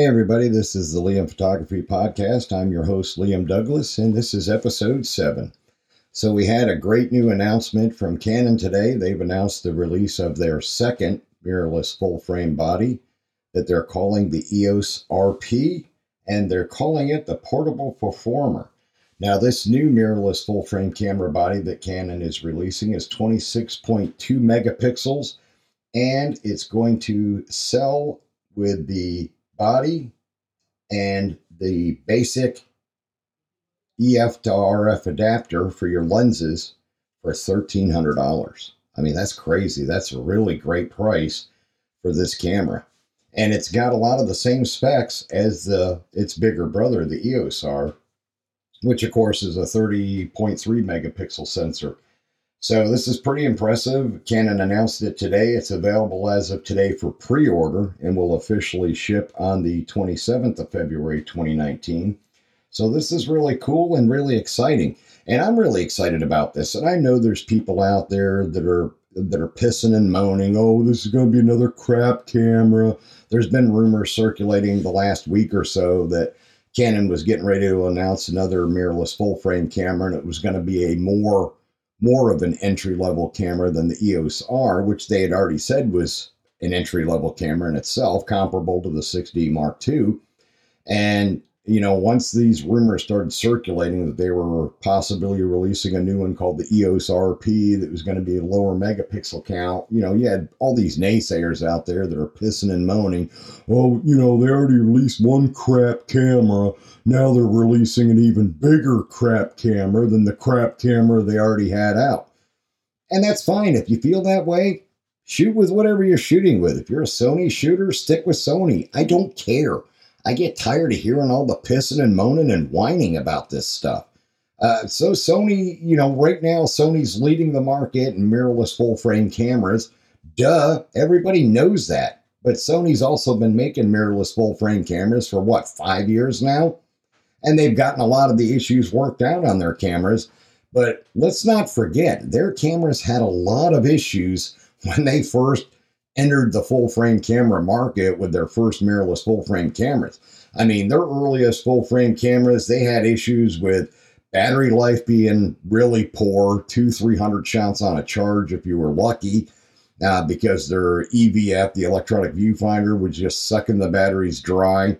Hey, everybody, this is the Liam Photography Podcast. I'm your host, Liam Douglas, and this is episode seven. So, we had a great new announcement from Canon today. They've announced the release of their second mirrorless full frame body that they're calling the EOS RP, and they're calling it the Portable Performer. Now, this new mirrorless full frame camera body that Canon is releasing is 26.2 megapixels, and it's going to sell with the body and the basic EF to RF adapter for your lenses for $1,300. I mean, that's crazy. That's a really great price for this camera. And it's got a lot of the same specs as the its bigger brother, the EOS R, which of course is a 30.3 megapixel sensor so this is pretty impressive. Canon announced it today. It's available as of today for pre-order and will officially ship on the 27th of February 2019. So this is really cool and really exciting. And I'm really excited about this. And I know there's people out there that are that are pissing and moaning, "Oh, this is going to be another crap camera." There's been rumors circulating the last week or so that Canon was getting ready to announce another mirrorless full frame camera and it was going to be a more more of an entry level camera than the EOS R, which they had already said was an entry level camera in itself, comparable to the 6D Mark II. And you know, once these rumors started circulating that they were possibly releasing a new one called the EOS RP that was going to be a lower megapixel count, you know, you had all these naysayers out there that are pissing and moaning. Oh, you know, they already released one crap camera. Now they're releasing an even bigger crap camera than the crap camera they already had out. And that's fine. If you feel that way, shoot with whatever you're shooting with. If you're a Sony shooter, stick with Sony. I don't care. I get tired of hearing all the pissing and moaning and whining about this stuff. Uh, so Sony, you know, right now Sony's leading the market in mirrorless full frame cameras. Duh, everybody knows that. But Sony's also been making mirrorless full frame cameras for what, five years now? And they've gotten a lot of the issues worked out on their cameras. But let's not forget, their cameras had a lot of issues when they first entered the full frame camera market with their first mirrorless full frame cameras. I mean, their earliest full frame cameras, they had issues with battery life being really poor, two, 300 shots on a charge if you were lucky, uh, because their EVF, the electronic viewfinder, was just sucking the batteries dry.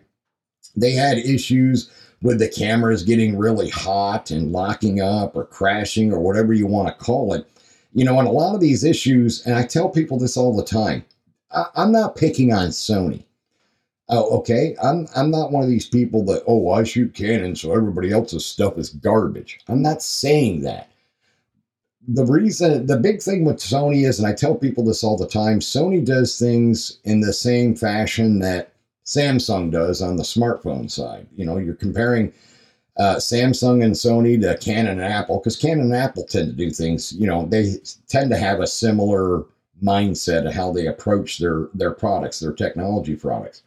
They had issues with the cameras getting really hot and locking up or crashing or whatever you want to call it. You know, on a lot of these issues, and I tell people this all the time, I, am not picking on Sony. Oh, okay. I'm I'm not one of these people that oh I shoot Canon so everybody else's stuff is garbage. I'm not saying that. The reason the big thing with Sony is, and I tell people this all the time, Sony does things in the same fashion that Samsung does on the smartphone side. You know, you're comparing uh, Samsung and Sony to Canon and Apple because Canon and Apple tend to do things. You know, they tend to have a similar mindset of how they approach their their products, their technology products.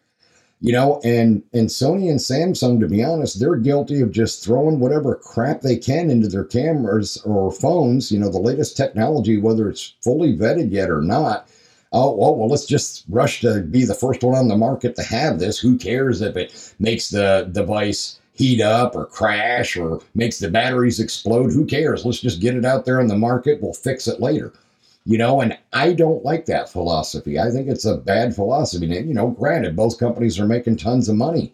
You know, and and Sony and Samsung, to be honest, they're guilty of just throwing whatever crap they can into their cameras or phones. You know, the latest technology, whether it's fully vetted yet or not. Oh well, well, let's just rush to be the first one on the market to have this. Who cares if it makes the device heat up or crash or makes the batteries explode? Who cares? Let's just get it out there on the market. We'll fix it later you know, and I don't like that philosophy. I think it's a bad philosophy. And, you know, granted, both companies are making tons of money.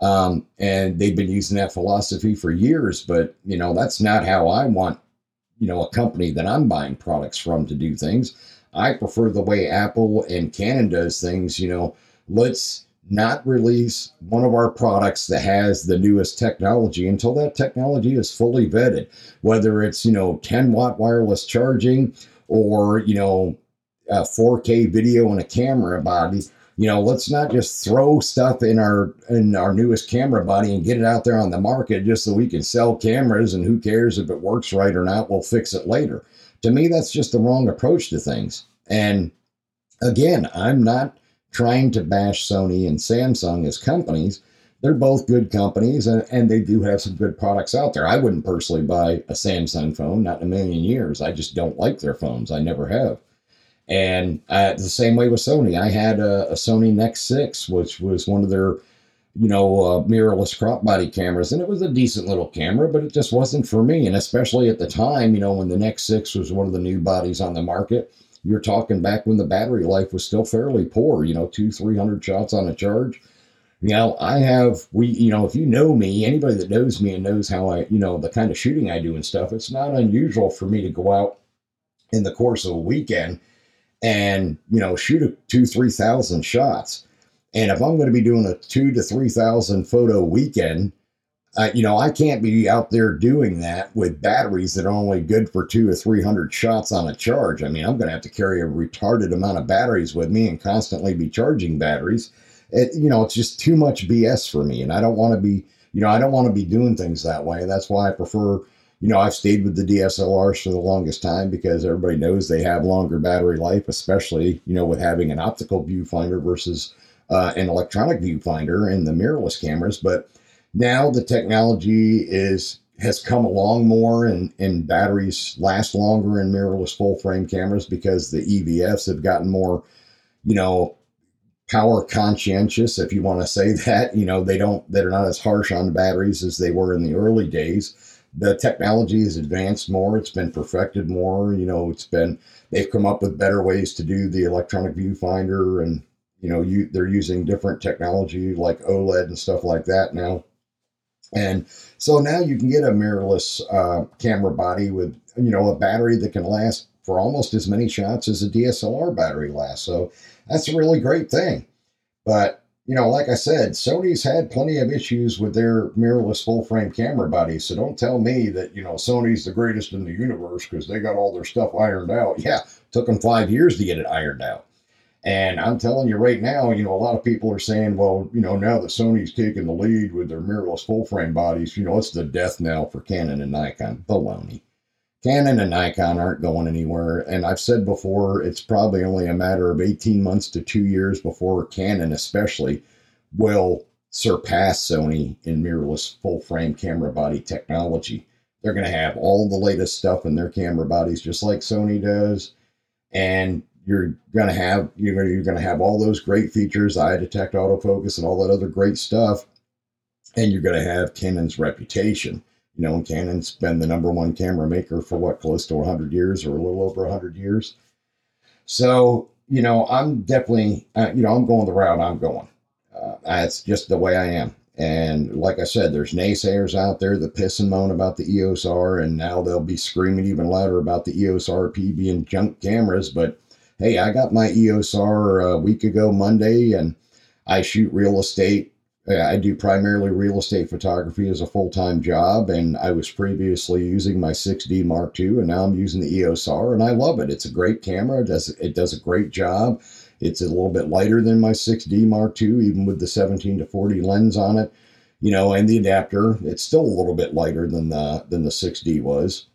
Um, and they've been using that philosophy for years, but you know, that's not how I want, you know, a company that I'm buying products from to do things. I prefer the way Apple and Canon does things, you know, let's not release one of our products that has the newest technology until that technology is fully vetted, whether it's, you know, 10 watt wireless charging or you know a 4K video and a camera body. You know, let's not just throw stuff in our in our newest camera body and get it out there on the market just so we can sell cameras and who cares if it works right or not, we'll fix it later. To me, that's just the wrong approach to things. And again, I'm not trying to bash Sony and Samsung as companies. They're both good companies and, and they do have some good products out there. I wouldn't personally buy a Samsung phone, not in a million years. I just don't like their phones. I never have. And uh, the same way with Sony. I had a, a Sony Nex 6, which was one of their you know, uh, mirrorless crop body cameras, and it was a decent little camera, but it just wasn't for me. And especially at the time, you know, when the Nex 6 was one of the new bodies on the market, you're talking back when the battery life was still fairly poor, you know, two, 300 shots on a charge. You know, I have, we, you know, if you know me, anybody that knows me and knows how I, you know, the kind of shooting I do and stuff, it's not unusual for me to go out in the course of a weekend and, you know, shoot a two, 3,000 shots and if I'm going to be doing a two to 3,000 photo weekend, uh, you know, I can't be out there doing that with batteries that are only good for two or 300 shots on a charge. I mean, I'm going to have to carry a retarded amount of batteries with me and constantly be charging batteries. It, you know, it's just too much BS for me. And I don't want to be, you know, I don't want to be doing things that way. That's why I prefer, you know, I've stayed with the DSLRs for the longest time because everybody knows they have longer battery life, especially, you know, with having an optical viewfinder versus uh, an electronic viewfinder and the mirrorless cameras. But now the technology is has come along more and, and batteries last longer in mirrorless full frame cameras because the EVFs have gotten more, you know, power conscientious, if you want to say that. You know, they don't they're not as harsh on the batteries as they were in the early days. The technology has advanced more, it's been perfected more, you know, it's been they've come up with better ways to do the electronic viewfinder and you know you they're using different technology like oled and stuff like that now and so now you can get a mirrorless uh, camera body with you know a battery that can last for almost as many shots as a dslr battery lasts. So that's a really great thing. But you know like i said sony's had plenty of issues with their mirrorless full frame camera bodies so don't tell me that you know sony's the greatest in the universe because they got all their stuff ironed out. Yeah took them five years to get it ironed out and I'm telling you right now, you know, a lot of people are saying, well, you know, now that Sony's taking the lead with their mirrorless full frame bodies, you know, it's the death knell for Canon and Nikon. Baloney. Canon and Nikon aren't going anywhere. And I've said before, it's probably only a matter of 18 months to two years before Canon, especially, will surpass Sony in mirrorless full frame camera body technology. They're going to have all the latest stuff in their camera bodies, just like Sony does. And you're going to have you're going you're going to have all those great features, eye detect, autofocus, and all that other great stuff, and you're going to have Canon's reputation. You know, and Canon's been the number one camera maker for what close to 100 years or a little over 100 years. So you know, I'm definitely uh, you know I'm going the route I'm going. Uh, that's just the way I am. And like I said, there's naysayers out there that piss and moan about the EOS R, and now they'll be screaming even louder about the EOS RP being junk cameras. But hey, I got my EOS R uh, a week ago Monday, and I shoot real estate. Uh, I do primarily real estate photography as a full time job, and I was previously using my 6D Mark II, and now I'm using the EOS R, and I love it. It's a great camera. It does it does a great job. It's a little bit lighter than my 6D Mark II, even with the 17 to 40 lens on it, you know, and the adapter. It's still a little bit lighter than the than the 6D was.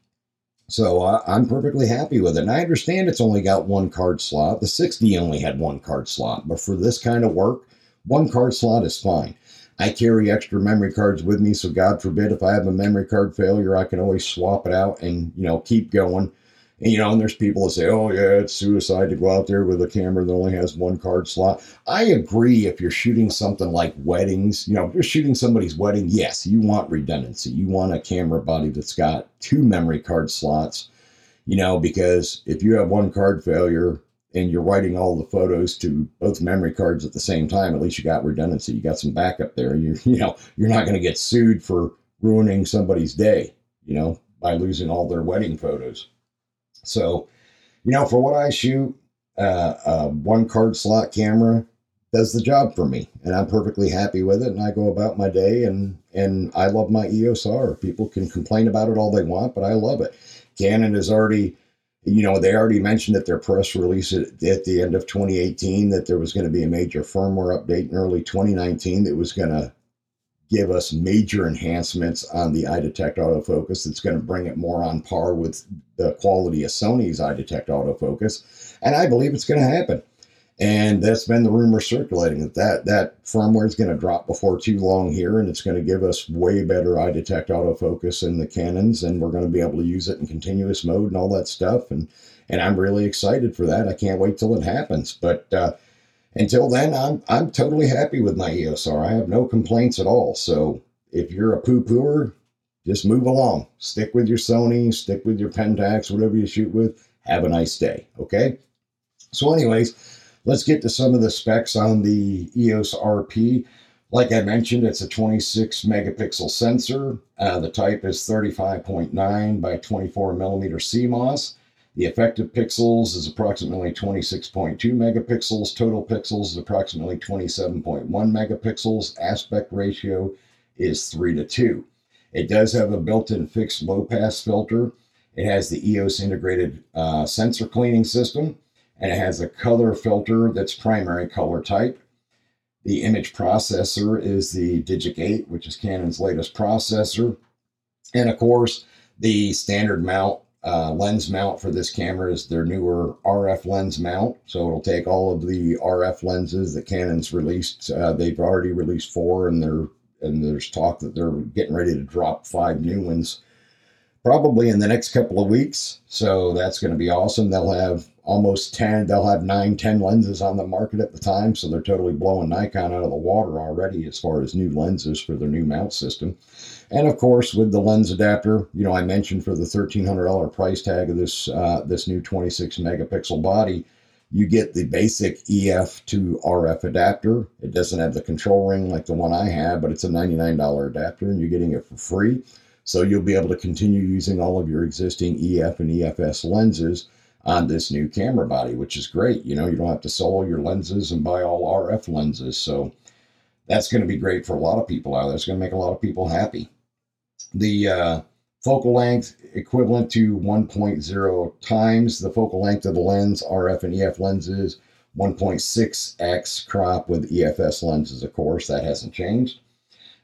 So uh, I'm perfectly happy with it. And I understand it's only got one card slot. The 6D only had one card slot, but for this kind of work, one card slot is fine. I carry extra memory cards with me, so God forbid if I have a memory card failure, I can always swap it out and you know keep going. And, you know, and there's people that say, oh, yeah, it's suicide to go out there with a camera that only has one card slot. I agree if you're shooting something like weddings, you know, if you're shooting somebody's wedding, yes, you want redundancy. You want a camera body that's got two memory card slots, you know, because if you have one card failure and you're writing all the photos to both memory cards at the same time, at least you got redundancy. You got some backup there. You, you know, you're not going to get sued for ruining somebody's day, you know, by losing all their wedding photos. So, you know, for what I shoot, uh, uh, one card slot camera does the job for me, and I'm perfectly happy with it. And I go about my day, and and I love my EOS R. People can complain about it all they want, but I love it. Canon has already, you know, they already mentioned at their press release at the end of 2018 that there was going to be a major firmware update in early 2019 that was going to give us major enhancements on the iDetect autofocus that's going to bring it more on par with the quality of Sony's iDetect autofocus. And I believe it's going to happen. And that's been the rumor circulating that that, that firmware is going to drop before too long here, and it's going to give us way better iDetect autofocus in the Canons, and we're going to be able to use it in continuous mode and all that stuff. And and I'm really excited for that. I can't wait till it happens. But uh, until then, I'm I'm totally happy with my EOS R. I have no complaints at all. So if you're a poo pooer, just move along. Stick with your Sony, stick with your Pentax, whatever you shoot with. Have a nice day. Okay. So, anyways, let's get to some of the specs on the EOS RP. Like I mentioned, it's a 26 megapixel sensor. Uh, the type is 35.9 by 24 millimeter CMOS. The effective pixels is approximately 26.2 megapixels. Total pixels is approximately 27.1 megapixels. Aspect ratio is 3 to 2. It does have a built in fixed low pass filter. It has the EOS integrated uh, sensor cleaning system, and it has a color filter that's primary color type. The image processor is the Digic 8, which is Canon's latest processor. And of course, the standard mount, uh, lens mount for this camera is their newer RF lens mount. So it'll take all of the RF lenses that Canon's released. Uh, they've already released four, and they're and there's talk that they're getting ready to drop five new ones probably in the next couple of weeks. So that's going to be awesome. They'll have almost 10, they'll have nine, 10 lenses on the market at the time. So they're totally blowing Nikon out of the water already as far as new lenses for their new mount system. And of course, with the lens adapter, you know, I mentioned for the $1,300 price tag of this, uh, this new 26 megapixel body, you get the basic EF to RF adapter. It doesn't have the control ring like the one I have, but it's a $99 adapter and you're getting it for free. So you'll be able to continue using all of your existing EF and EFS lenses on this new camera body, which is great. You know, you don't have to sell all your lenses and buy all RF lenses. So that's going to be great for a lot of people out there. It's going to make a lot of people happy. The uh, focal length equivalent to 1.0 times the focal length of the lens, RF and EF lenses, 1.6x crop with EFS lenses, of course, that hasn't changed.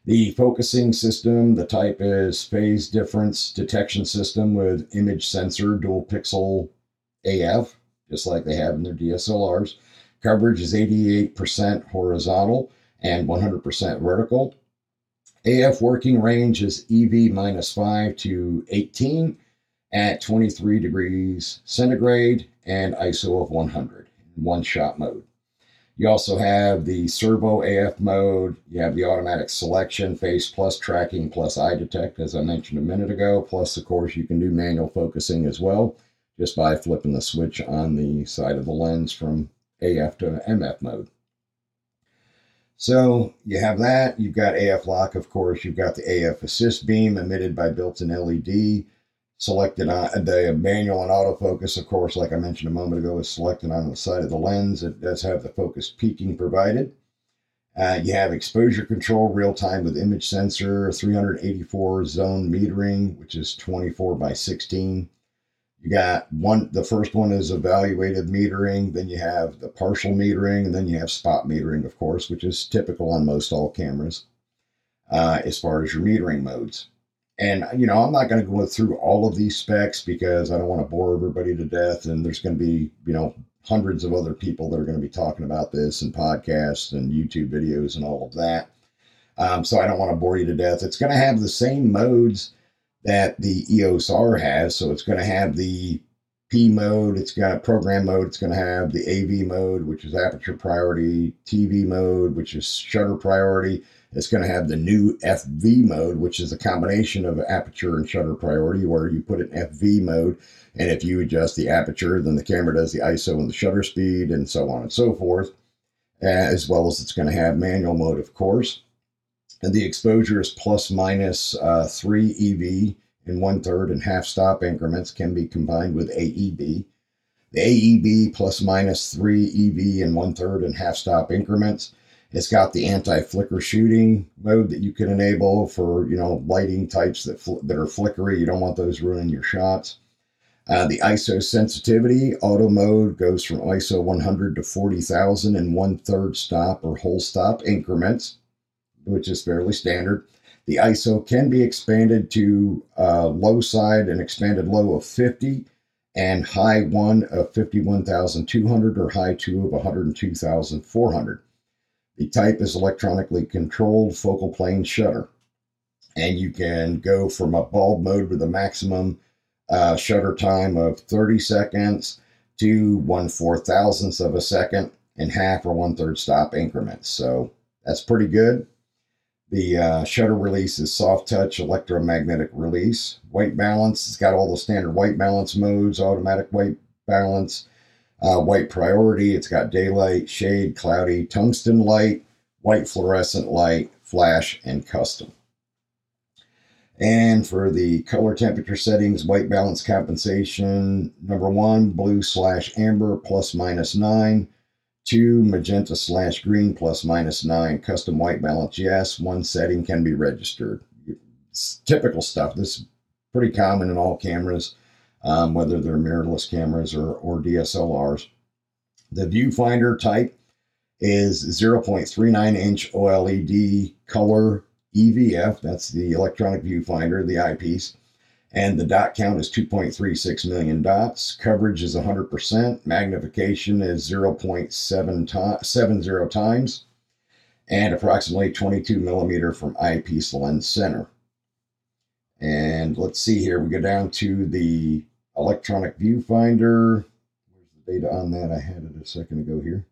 The focusing system, the type is phase difference detection system with image sensor, dual pixel AF, just like they have in their DSLRs. Coverage is 88% horizontal and 100% vertical. AF working range is EV minus 5 to 18 at 23 degrees centigrade and ISO of 100 in one shot mode. You also have the servo AF mode. You have the automatic selection, face plus tracking plus eye detect, as I mentioned a minute ago. Plus, of course, you can do manual focusing as well just by flipping the switch on the side of the lens from AF to MF mode. So you have that. You've got AF lock, of course. You've got the AF assist beam emitted by built-in LED selected on the manual and autofocus, of course, like I mentioned a moment ago, is selected on the side of the lens. It does have the focus peaking provided. Uh, you have exposure control real time with image sensor, 384 zone metering, which is 24 by 16. You got one, the first one is evaluated metering, then you have the partial metering, and then you have spot metering, of course, which is typical on most all cameras uh, as far as your metering modes. And, you know, I'm not going to go through all of these specs because I don't want to bore everybody to death. And there's going to be, you know, hundreds of other people that are going to be talking about this and podcasts and YouTube videos and all of that. Um, so I don't want to bore you to death. It's going to have the same modes that the EOS R has. So it's going to have the P mode, it's got program mode, it's going to have the AV mode, which is aperture priority, TV mode, which is shutter priority it's going to have the new FV mode, which is a combination of aperture and shutter priority, where you put it in FV mode. And if you adjust the aperture, then the camera does the ISO and the shutter speed, and so on and so forth. As well as it's going to have manual mode, of course. And the exposure is plus minus, uh, 3 EV in one third and half stop increments can be combined with AEB. The AEB plus minus 3 EV in one third and half stop increments it's got the anti-flicker shooting mode that you can enable for you know lighting types that fl- that are flickery. You don't want those ruining your shots. Uh, the ISO sensitivity auto mode goes from ISO 100 to 40,000 in one third stop or whole stop increments, which is fairly standard. The ISO can be expanded to uh, low side and expanded low of 50 and high one of 51,200 or high two of 102,400. The type is electronically controlled focal plane shutter. And you can go from a bulb mode with a maximum uh, shutter time of 30 seconds to one four thousandths of a second. in half or one third stop increments. So that's pretty good. The uh, shutter release is soft touch electromagnetic release. White balance, it's got all the standard white balance modes, automatic white balance, uh, white priority. It's got daylight, shade, cloudy, tungsten light, white fluorescent light, flash, and custom. And for the color temperature settings, white balance compensation, number one, blue slash amber plus minus nine, two, magenta slash green plus minus nine, custom white balance, yes, one setting can be registered. It's typical stuff. This is pretty common in all cameras, um, whether they're mirrorless cameras or, or DSLRs. The viewfinder type is 0.39 inch OLED color EVF, that's the electronic viewfinder, the eyepiece. And the dot count is 2.36 million dots. Coverage is 100%. Magnification is 0.70 times. And approximately 22 millimeter from eyepiece lens center. And let's see here. We go down to the electronic viewfinder. Where's the data on that? I had it a second ago here.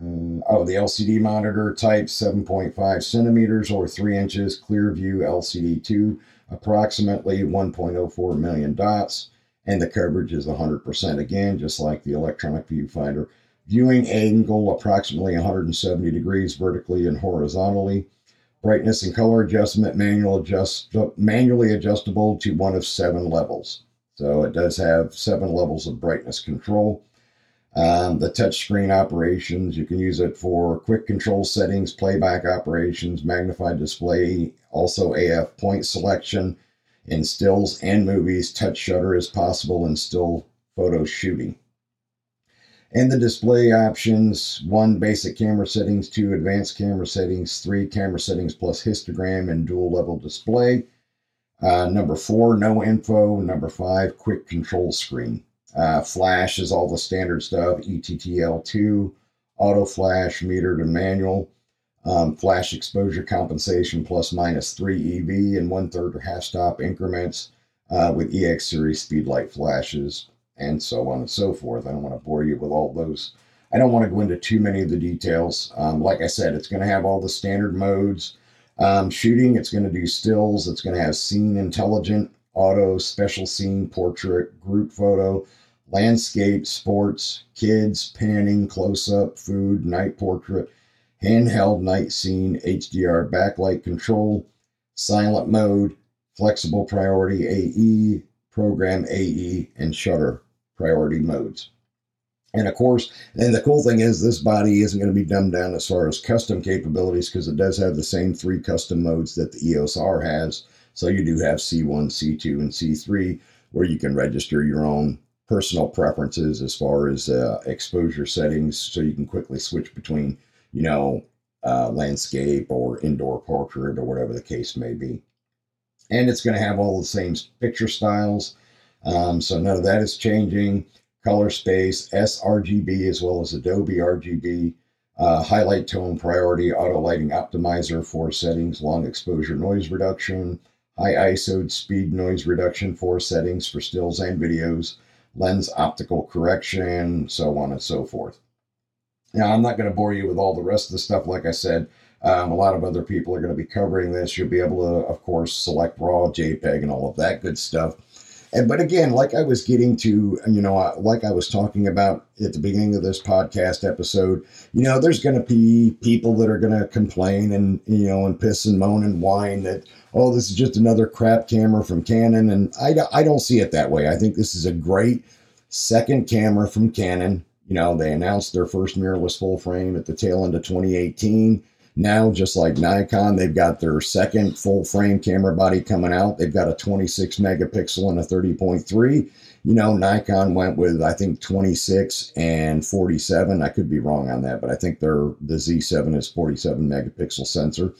Uh, oh, the LCD monitor type 7.5 centimeters or 3 inches, clear view LCD 2, approximately 1.04 million dots, and the coverage is 100% again, just like the electronic viewfinder. Viewing angle approximately 170 degrees vertically and horizontally. Brightness and color adjustment manual adjust, manually adjustable to one of seven levels. So it does have seven levels of brightness control. Um, the touchscreen operations, you can use it for quick control settings, playback operations, magnified display, also AF point selection in stills and movies. Touch shutter is possible in still photo shooting. And the display options one, basic camera settings, two, advanced camera settings, three, camera settings plus histogram and dual level display. Uh, number four, no info. Number five, quick control screen. Uh, flash is all the standard stuff ETTL2, auto flash, metered and manual. Um, flash exposure compensation plus minus 3 EV and one third or half stop increments uh, with EX series speedlight flashes and so on and so forth. I don't want to bore you with all those. I don't want to go into too many of the details. Um, like I said, it's going to have all the standard modes. Um, shooting, it's going to do stills, it's going to have scene intelligent, auto, special scene, portrait, group photo, landscape, sports, kids, panning, close up, food, night portrait, handheld night scene, HDR backlight control, silent mode, flexible priority AE, program AE, and shutter priority modes. And of course, and the cool thing is this body isn't going to be dumbed down as far as custom capabilities because it does have the same three custom modes that the EOS R has. So you do have C1, C2, and C3 where you can register your own personal preferences as far as uh, exposure settings so you can quickly switch between, you know, uh, landscape or indoor portrait or whatever the case may be. And it's going to have all the same picture styles. Um, so none of that is changing. Color space, sRGB as well as Adobe RGB, uh, highlight tone priority, auto lighting optimizer for settings, long exposure noise reduction, high ISO speed noise reduction for settings for stills and videos, lens optical correction, so on and so forth. Now, I'm not going to bore you with all the rest of the stuff. Like I said, um, a lot of other people are going to be covering this. You'll be able to, of course, select RAW, JPEG, and all of that good stuff. And but again, like I was getting to, you know, uh, like I was talking about at the beginning of this podcast episode, you know, there's going to be people that are going to complain and you know and piss and moan and whine that oh, this is just another crap camera from Canon, and I I don't see it that way. I think this is a great second camera from Canon. You know, they announced their first mirrorless full frame at the tail end of 2018. Now, just like Nikon, they've got their second full frame camera body coming out. They've got a 26 megapixel and a 30.3. You know, Nikon went with I think 26 and 47. I could be wrong on that, but I think their the Z7 is 47 megapixel sensor.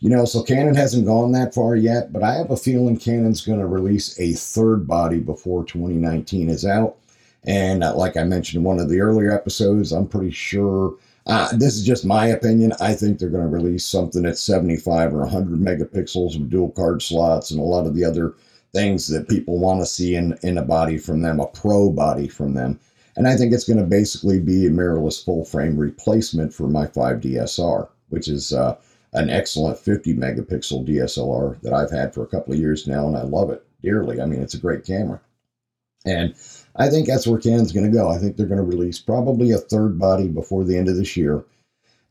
You know, so Canon hasn't gone that far yet, but I have a feeling Canon's going to release a third body before 2019 is out. And uh, like I mentioned in one of the earlier episodes, I'm pretty sure uh, this is just my opinion. I think they're going to release something at 75 or 100 megapixels with dual card slots and a lot of the other things that people want to see in, in a body from them, a pro body from them. And I think it's going to basically be a mirrorless full frame replacement for my 5DSR, which is uh, an excellent 50 megapixel DSLR that I've had for a couple of years now, and I love it dearly. I mean, it's a great camera. And I think that's where Canon's going to go. I think they're going to release probably a third body before the end of this year.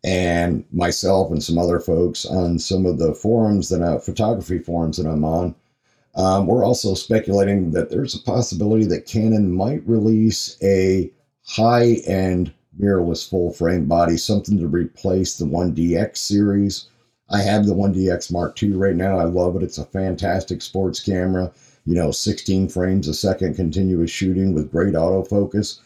And myself and some other folks on some of the forums that photography forums that I'm on, um, we're also speculating that there's a possibility that Canon might release a high end mirrorless full frame body, something to replace the 1DX series. I have the 1DX Mark II right now. I love it. It's a fantastic sports camera you know, 16 frames a second continuous shooting with great autofocus.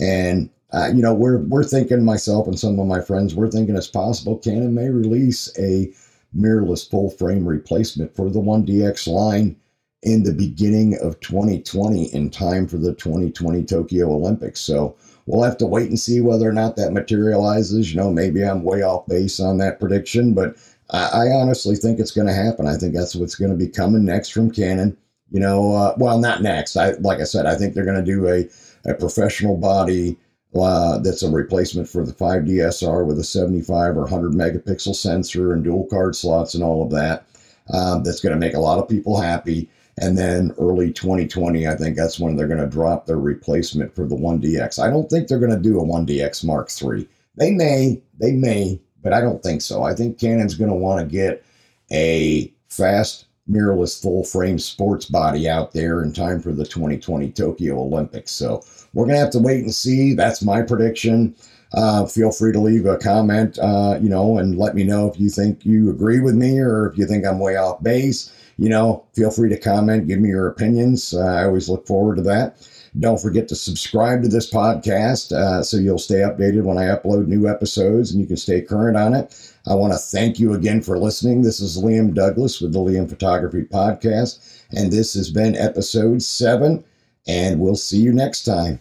And, uh, you know, we're, we're thinking, myself and some of my friends, we're thinking it's possible Canon may release a mirrorless full frame replacement for the 1DX line in the beginning of 2020 in time for the 2020 Tokyo Olympics. So we'll have to wait and see whether or not that materializes. You know, maybe I'm way off base on that prediction, but I, I honestly think it's going to happen. I think that's what's going to be coming next from Canon. You know, uh, well, not next. I like I said, I think they're going to do a a professional body uh, that's a replacement for the 5DSR with a 75 or 100 megapixel sensor and dual card slots and all of that. Um, that's going to make a lot of people happy. And then early 2020, I think that's when they're going to drop their replacement for the 1DX. I don't think they're going to do a 1DX Mark III. They may, they may, but I don't think so. I think Canon's going to want to get a fast mirrorless full frame sports body out there in time for the 2020 Tokyo Olympics. So we're going to have to wait and see. That's my prediction. Uh, feel free to leave a comment, uh, you know, and let me know if you think you agree with me or if you think I'm way off base. You know, feel free to comment, give me your opinions. Uh, I always look forward to that. Don't forget to subscribe to this podcast uh, so you'll stay updated when I upload new episodes and you can stay current on it. I want to thank you again for listening. This is Liam Douglas with the Liam Photography Podcast, and this has been episode seven, and we'll see you next time.